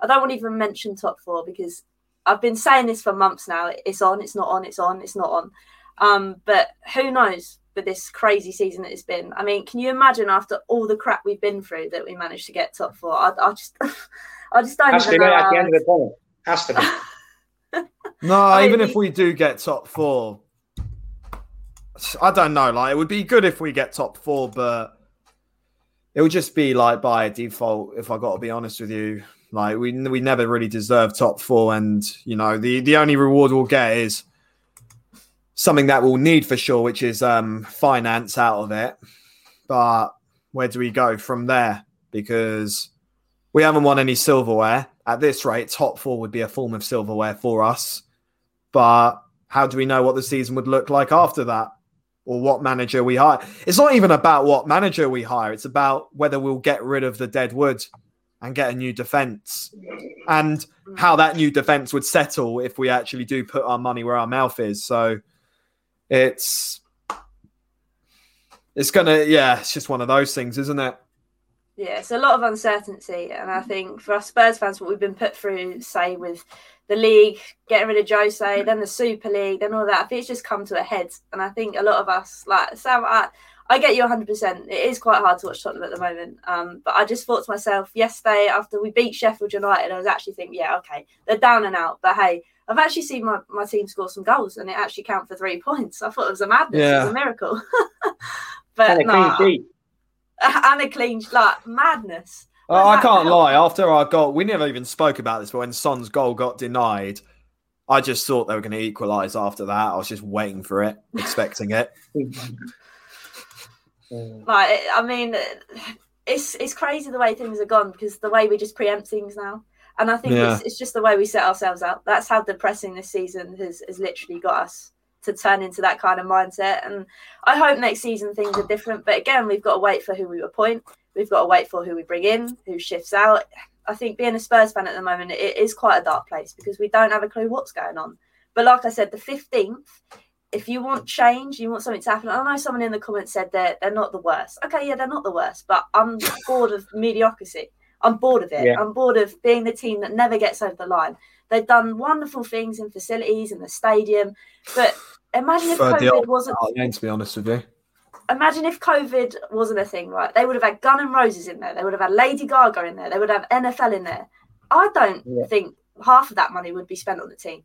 I don't want to even mention top four because I've been saying this for months now. It's on. It's not on. It's on. It's not on. Um, but who knows? With this crazy season that it's been, I mean, can you imagine after all the crap we've been through that we managed to get top four? I, I just, *laughs* I just don't has to even be at the end of the tunnel. Has to be. no. *laughs* I mean, even the- if we do get top four, I don't know. Like it would be good if we get top four, but it would just be like by default. If I got to be honest with you, like we we never really deserve top four, and you know the the only reward we'll get is something that we'll need for sure, which is um finance out of it. But where do we go from there? Because we haven't won any silverware at this rate. Top four would be a form of silverware for us, but how do we know what the season would look like after that? Or what manager we hire? It's not even about what manager we hire. It's about whether we'll get rid of the dead wood and get a new defense, and how that new defense would settle if we actually do put our money where our mouth is. So it's it's gonna yeah, it's just one of those things, isn't it? Yeah, it's a lot of uncertainty, and I think for us Spurs fans, what we've been put through, say with the league, getting rid of Jose, then the Super League, then all that, I think it's just come to a head, and I think a lot of us, like Sam, I, I get you 100. percent It is quite hard to watch Tottenham at the moment, um, but I just thought to myself yesterday after we beat Sheffield United, I was actually thinking, yeah, okay, they're down and out, but hey. I've actually seen my, my team score some goals and it actually count for three points. I thought it was a madness. It was a miracle. *laughs* but And a no, clean sheet. *laughs* and a clean like madness. Oh, I can't help? lie. After our goal, we never even spoke about this, but when Son's goal got denied, I just thought they were going to equalise after that. I was just waiting for it, *laughs* expecting it. Like I mean, it's it's crazy the way things are gone because the way we just preempt things now, and I think Yeah. it's, it's just the way we set ourselves up. That's how depressing this season has has literally got us to turn into that kind of mindset. And I hope next season things are different. But again, we've got to wait for who we appoint. We've got to wait for who we bring in, who shifts out. I think being a Spurs fan at the moment, it is quite a dark place because we don't have a clue what's going on. But like I said, the 15th, if you want change, you want something to happen. I know someone in the comments said they're, they're not the worst. Okay, yeah, they're not the worst, but I'm bored of mediocrity. I'm bored of it. Yeah. I'm bored of being the team that never gets over the line. They've done wonderful things in facilities in the stadium, but imagine if COVID old wasn't to be honest with you. imagine if COVID wasn't a thing, right? They would have had Gun and Roses in there. They would have had Lady Gaga in there. They would have NFL in there. I don't yeah. think half of that money would be spent on the team.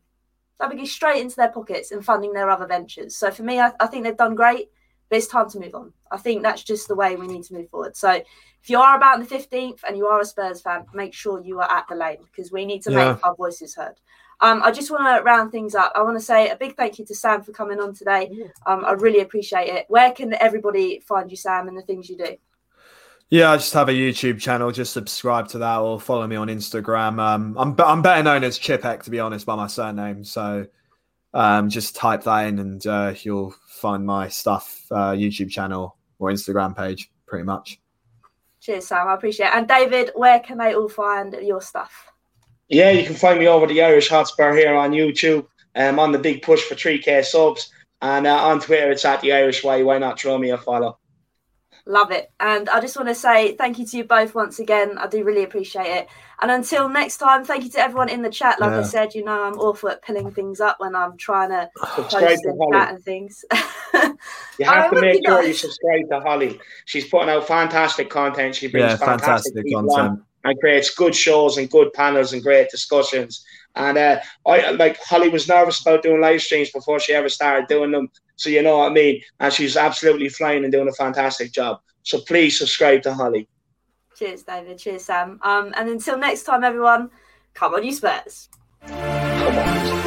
That would be straight into their pockets and funding their other ventures. So for me, I, I think they've done great, but it's time to move on. I think that's just the way we need to move forward. So if you are about the 15th and you are a Spurs fan, make sure you are at the lane because we need to yeah. make our voices heard. Um, I just want to round things up. I want to say a big thank you to Sam for coming on today. Um, I really appreciate it. Where can everybody find you, Sam, and the things you do? Yeah, I just have a YouTube channel. Just subscribe to that or follow me on Instagram. Um, I'm I'm better known as Chippeck, to be honest, by my surname. So um, just type that in and uh, you'll find my stuff, uh, YouTube channel or Instagram page, pretty much. Cheers, Sam. I appreciate it. And David, where can they all find your stuff? Yeah, you can find me over the Irish Hotspur here on YouTube. I'm um, on the big push for 3K subs. And uh, on Twitter, it's at the Irish Way. Why not throw me a follow? Love it. And I just want to say thank you to you both once again. I do really appreciate it. And until next time, thank you to everyone in the chat. Like yeah. I said, you know, I'm awful at pulling things up when I'm trying to *sighs* post in chat and things. *laughs* you have to make sure you subscribe to Hollie. She's putting out fantastic content. She brings yeah, fantastic, fantastic content. On and creates good shows and good panels and great discussions. And uh, I like Hollie was nervous about doing live streams before she ever started doing them. So you know what I mean. And she's absolutely flying and doing a fantastic job. So please subscribe to Hollie. Cheers, David. Cheers, Sam. Um, and until next time, everyone, come on, you Spurs. Come on.